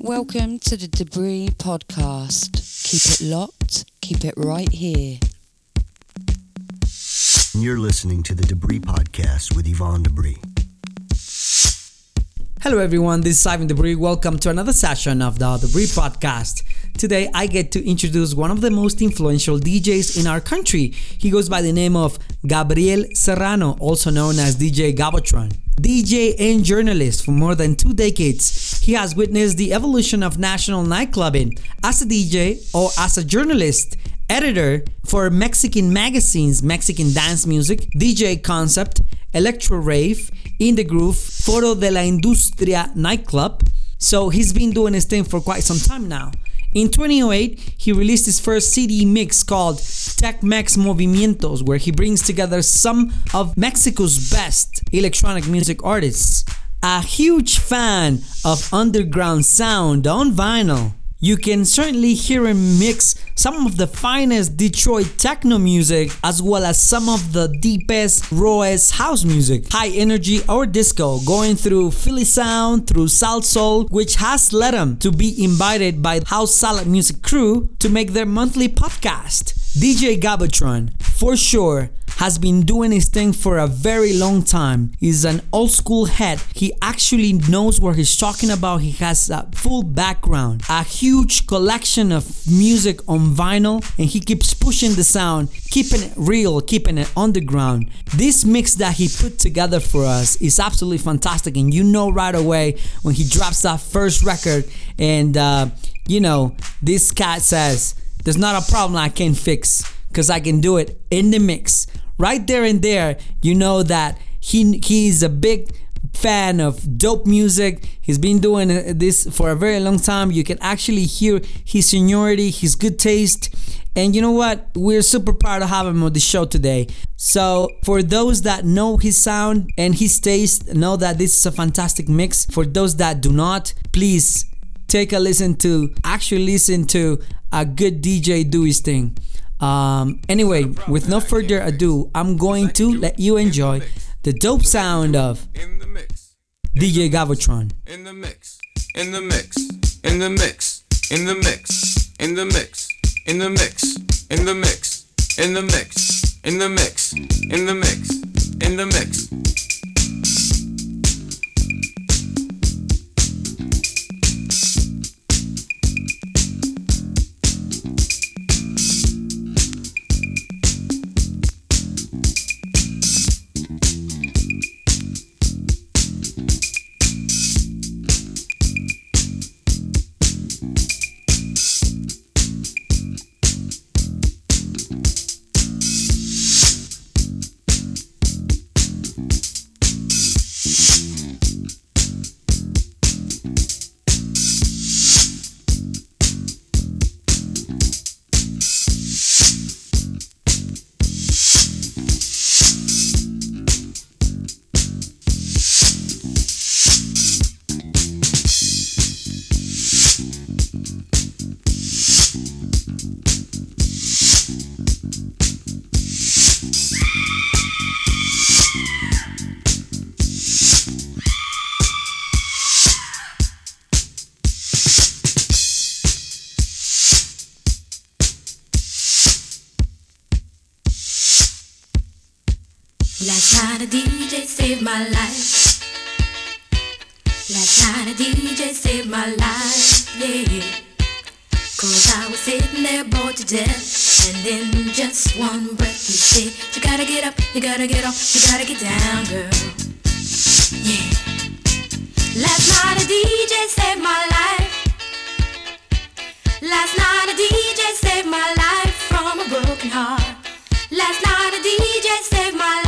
Welcome to the Debris Podcast. Keep it locked, keep it right here. You're listening to the Debris Podcast with Yvonne Debris. Hello, everyone. This is Ivan Debris. Welcome to another session of the Debris Podcast. Today, I get to introduce one of the most influential DJs in our country. He goes by the name of Gabriel Serrano, also known as DJ Gabotron. DJ and journalist for more than two decades, he has witnessed the evolution of national nightclubbing as a DJ or as a journalist editor for Mexican magazines, Mexican dance music, DJ Concept, Electro Rave, In the Groove, Foro de la Industria nightclub. So he's been doing his thing for quite some time now. In 2008, he released his first CD mix called Tech-Mex Movimientos, where he brings together some of Mexico's best electronic music artists. A huge fan of underground sound on vinyl you can certainly hear him mix some of the finest Detroit techno music as well as some of the deepest, rawest house music, high energy or disco, going through Philly sound, through South Soul, which has led him to be invited by House Salad Music crew to make their monthly podcast. DJ Gabotron, for sure, has been doing his thing for a very long time. He's an old school head. He actually knows what he's talking about. He has a full background, a huge collection of music on vinyl, and he keeps pushing the sound, keeping it real, keeping it underground. This mix that he put together for us is absolutely fantastic, and you know right away when he drops that first record, and uh, you know, this cat says, There's not a problem I can't fix because I can do it in the mix right there and there, you know that he he's a big fan of dope music. He's been doing uh, this for a very long time. You can actually hear his seniority, his good taste. And you know what? We're super proud to have him on the show today. So, for those that know his sound and his taste, know that this is a fantastic mix. For those that do not, please take a listen to, actually listen to a good DJ do his thing. Um, anyway, with no further ado, I'm going to let you enjoy the dope sound of DJ Gabotron. In the mix, in the mix, in the mix, in the mix, in the mix, in the mix, in the mix, in the mix, in the mix, in the mix, in the mix. Last night a DJ saved my life. Last night a DJ saved my life, yeah. Cause I was sitting there bored to death. And then just one breath he said, You gotta get up, you gotta get off, you gotta get down, girl. Yeah. Last night a DJ saved my life. Last night a DJ saved my life from a broken heart. Last night a DJ saved my life.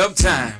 Dub time.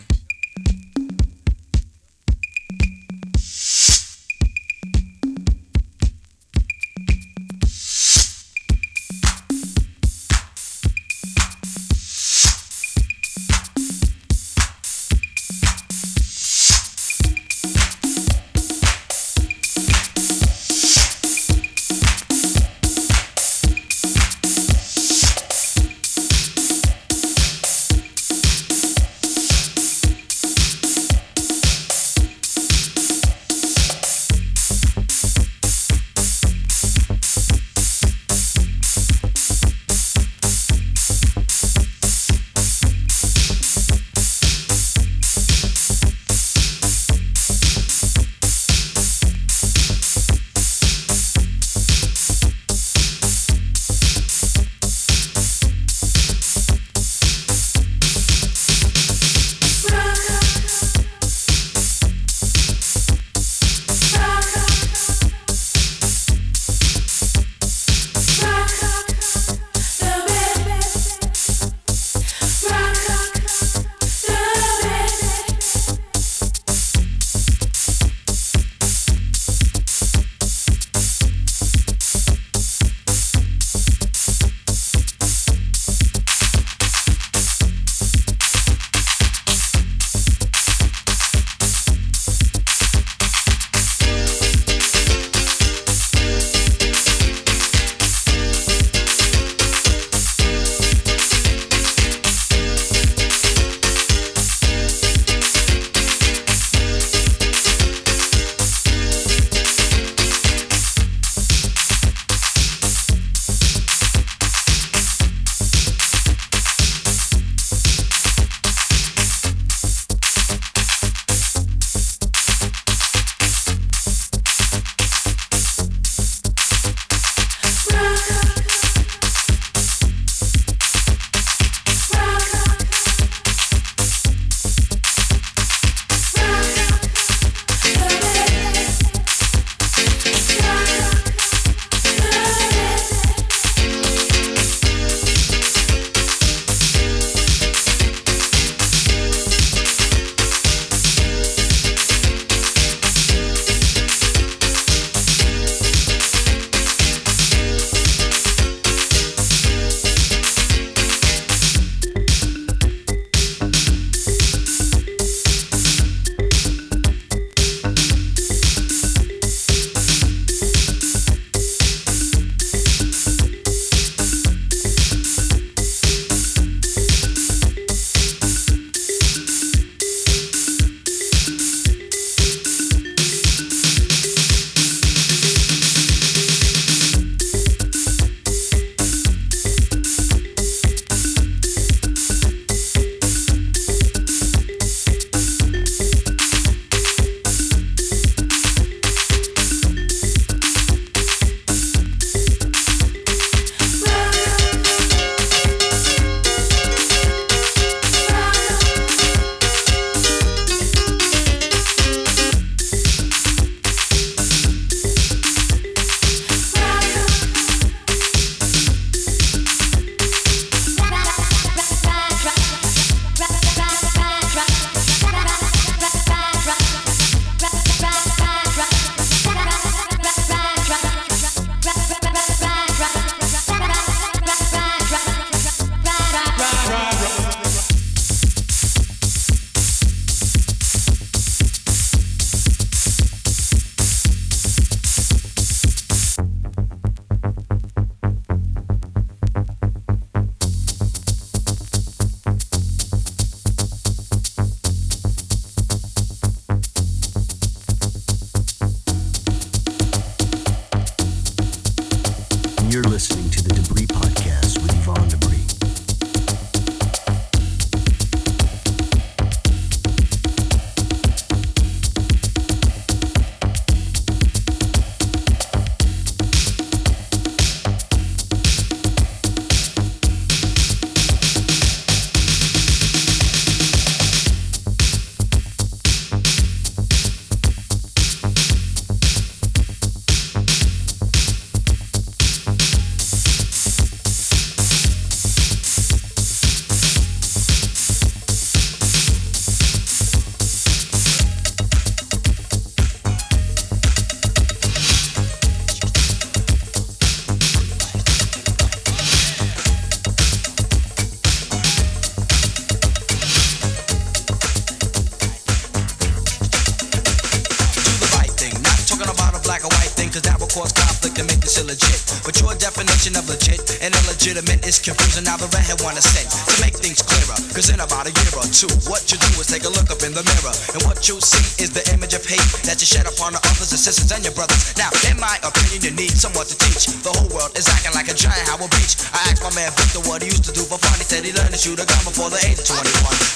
Your brothers. Now, in my opinion, you need someone to teach. The whole world is acting like a giant Howard Beach. I asked my man Victor what he used to do for fun. He said he learned to shoot a gun before the age of 21.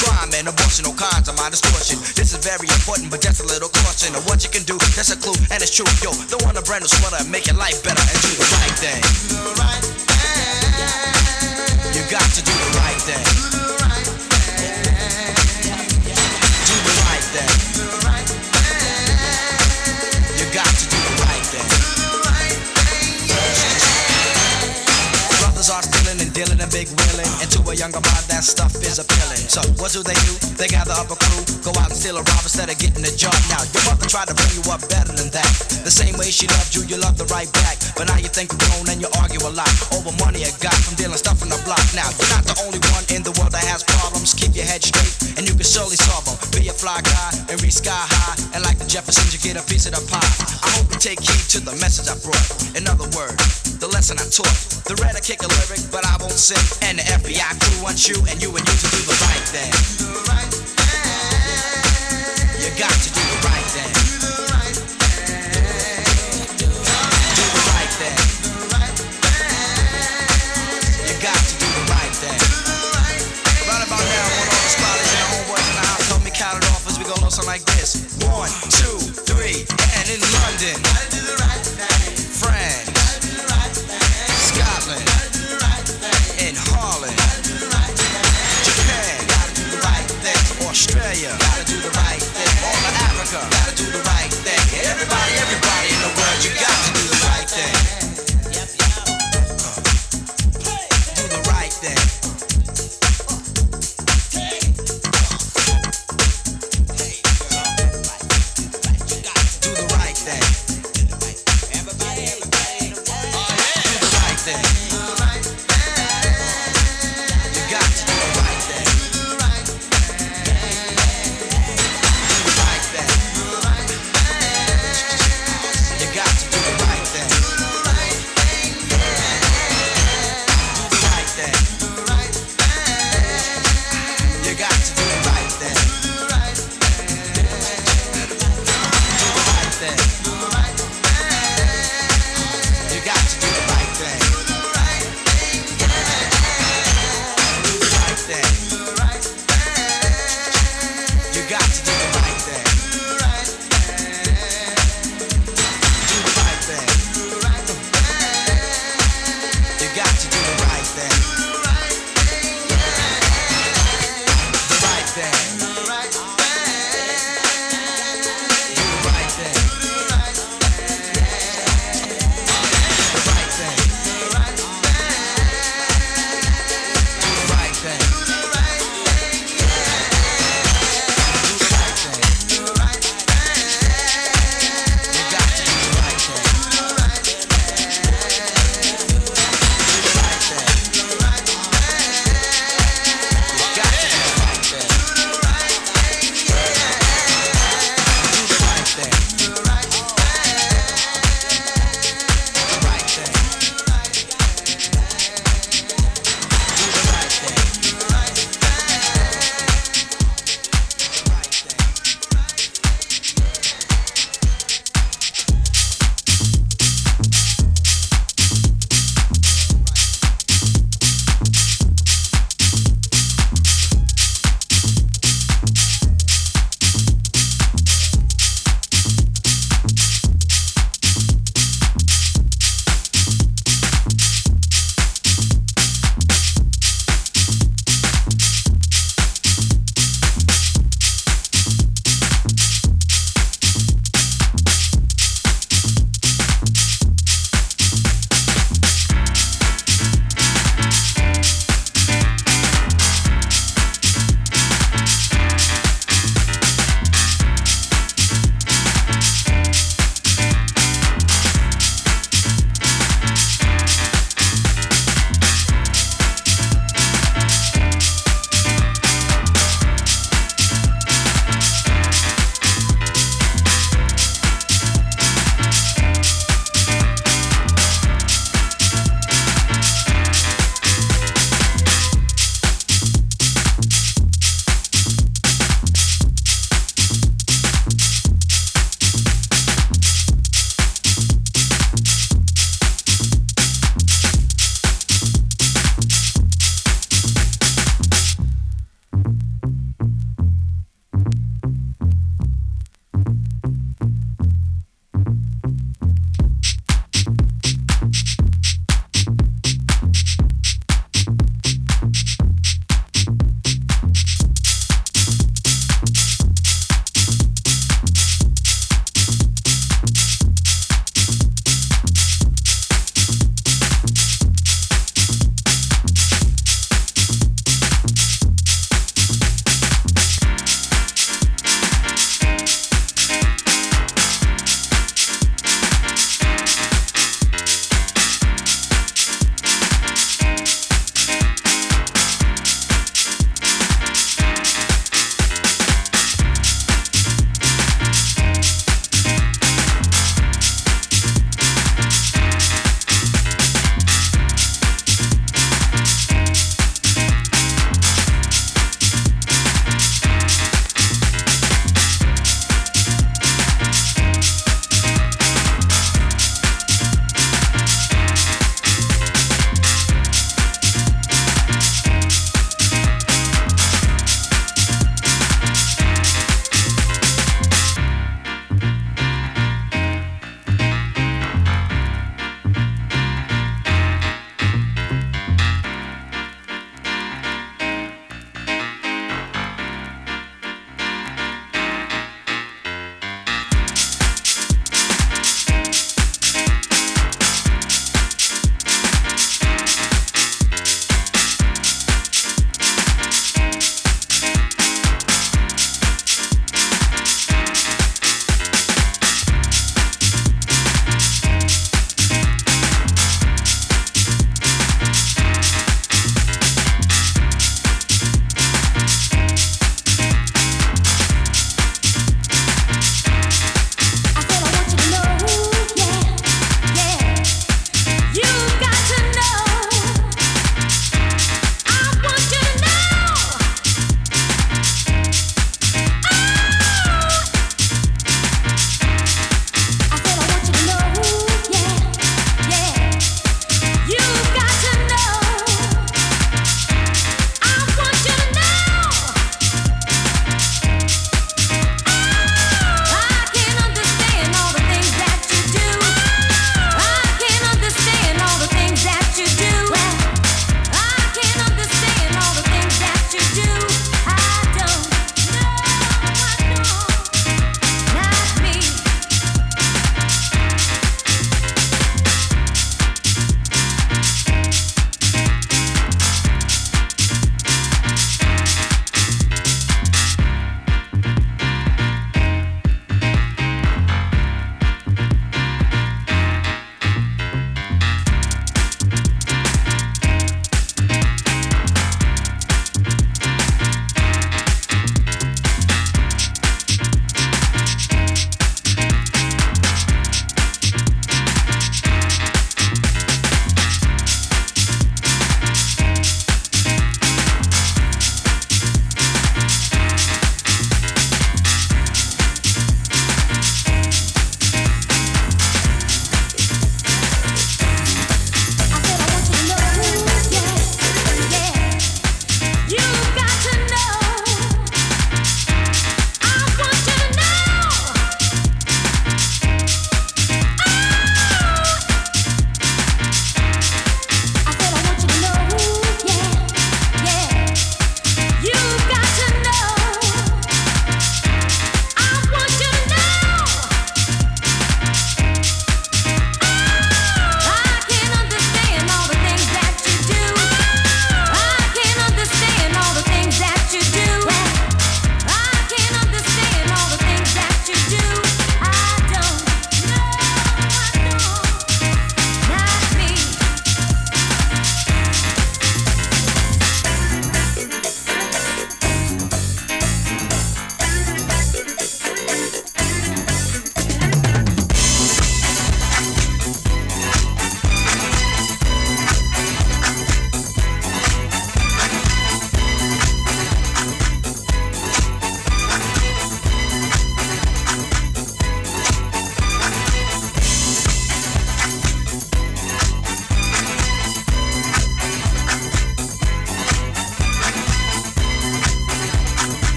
Crime and abortion, all kinds of my distortion. This is very important, but just a little caution of what you can do. That's a clue, and it's true. Yo, don't want a brand new sweater make your life better and do the right thing. You big wheeling. Younger mind, that stuff is appealing. So what do they do? They gather up a crew, go out and steal a rob instead of getting a job. Now your mother tried to bring you up better than that. The same way she loved you, you love the right back. But now you think you're grown and you argue a lot over money you got from dealing stuff in the block. Now you're not the only one in the world that has problems. Keep your head straight and you can surely solve them. Be a fly guy and reach sky high. And like the Jeffersons, you get a piece of the pie. I hope you take heed to the message I brought. In other words, the lesson I taught. The red I kick a lyric, but I won't sing. And the FBI crew wants you and you and you to do the right thing. You got to do the right thing. Do the right thing. You got to do the right thing. Right about now, I want the and in the house. Me count it off as we go like this. One, two, three, and in London,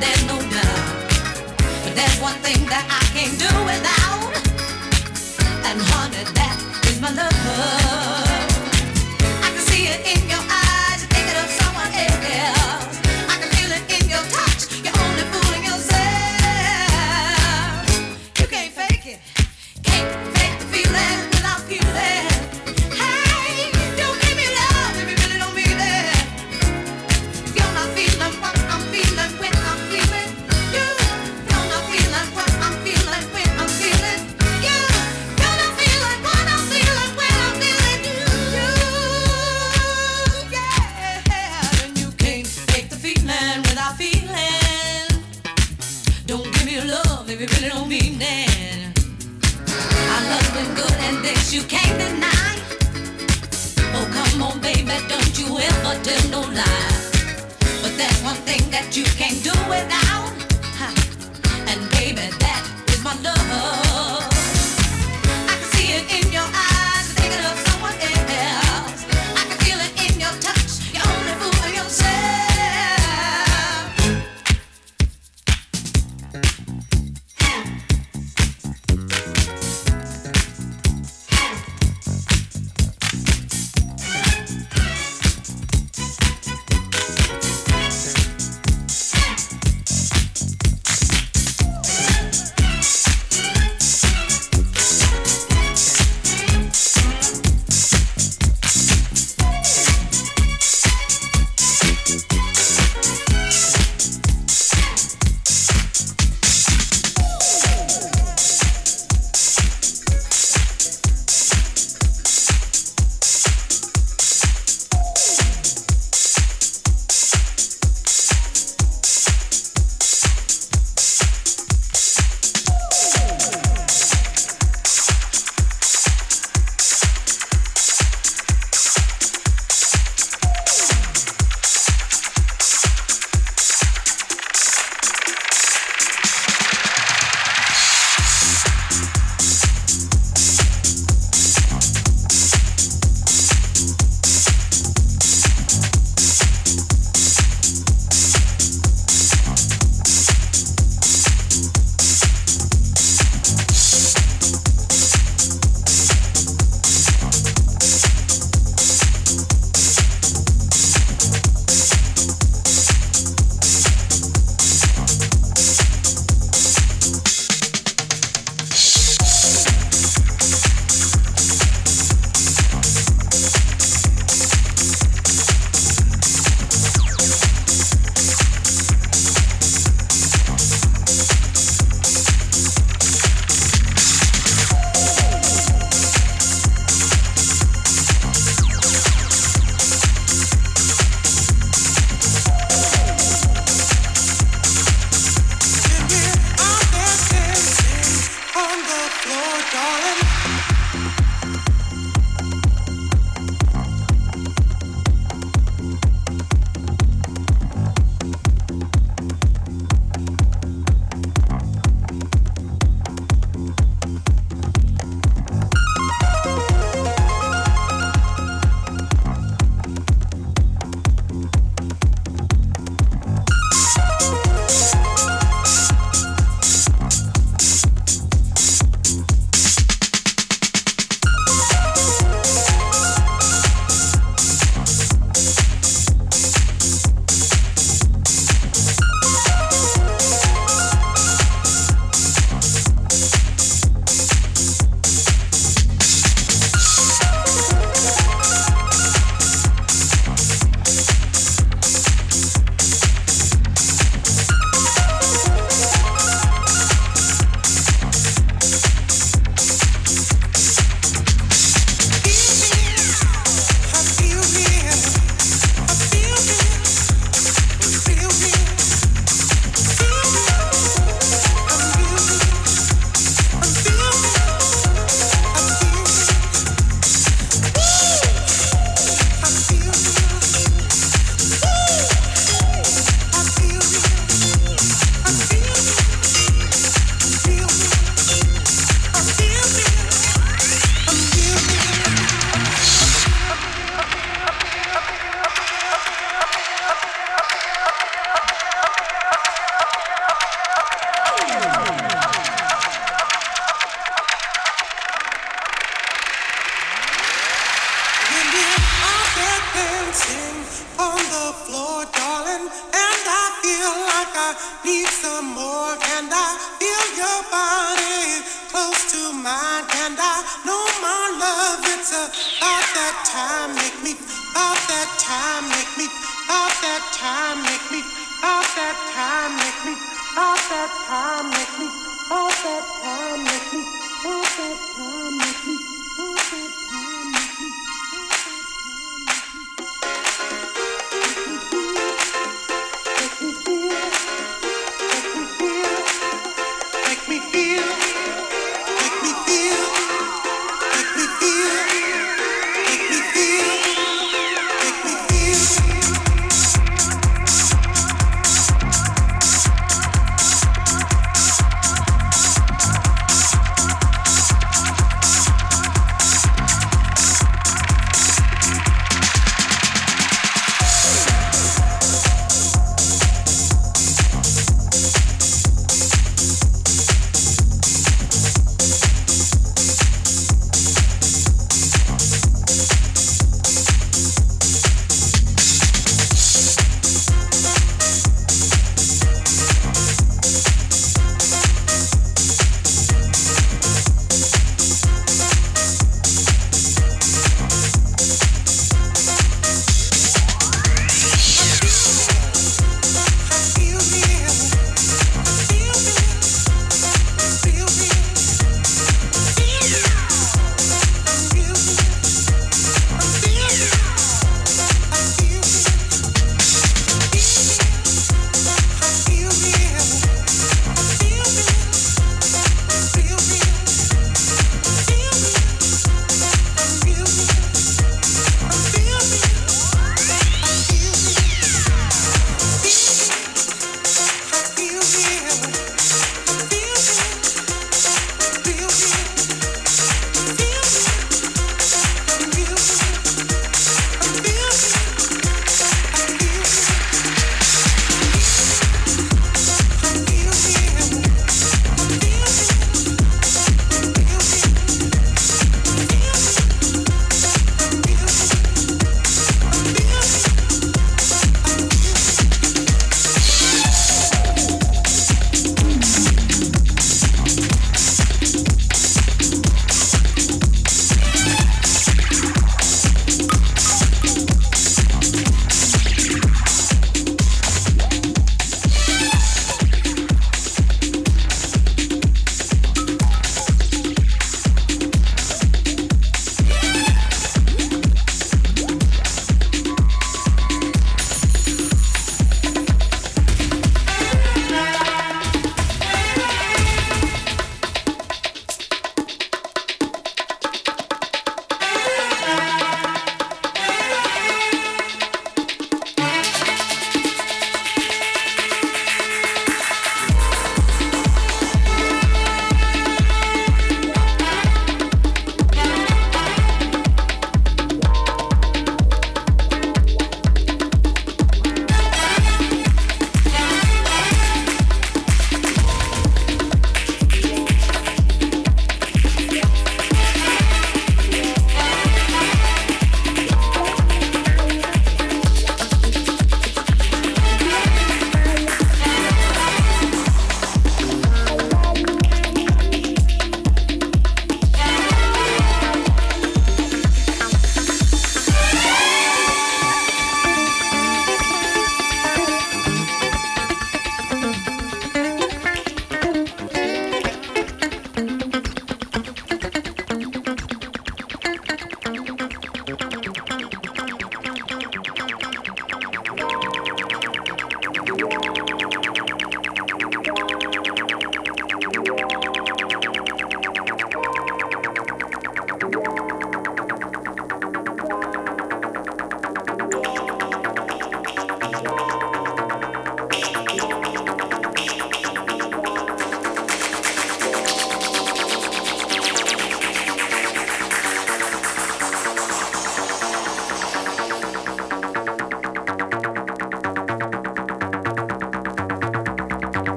there's no doubt. But there's one thing that I can't do without. And honey, that is my love.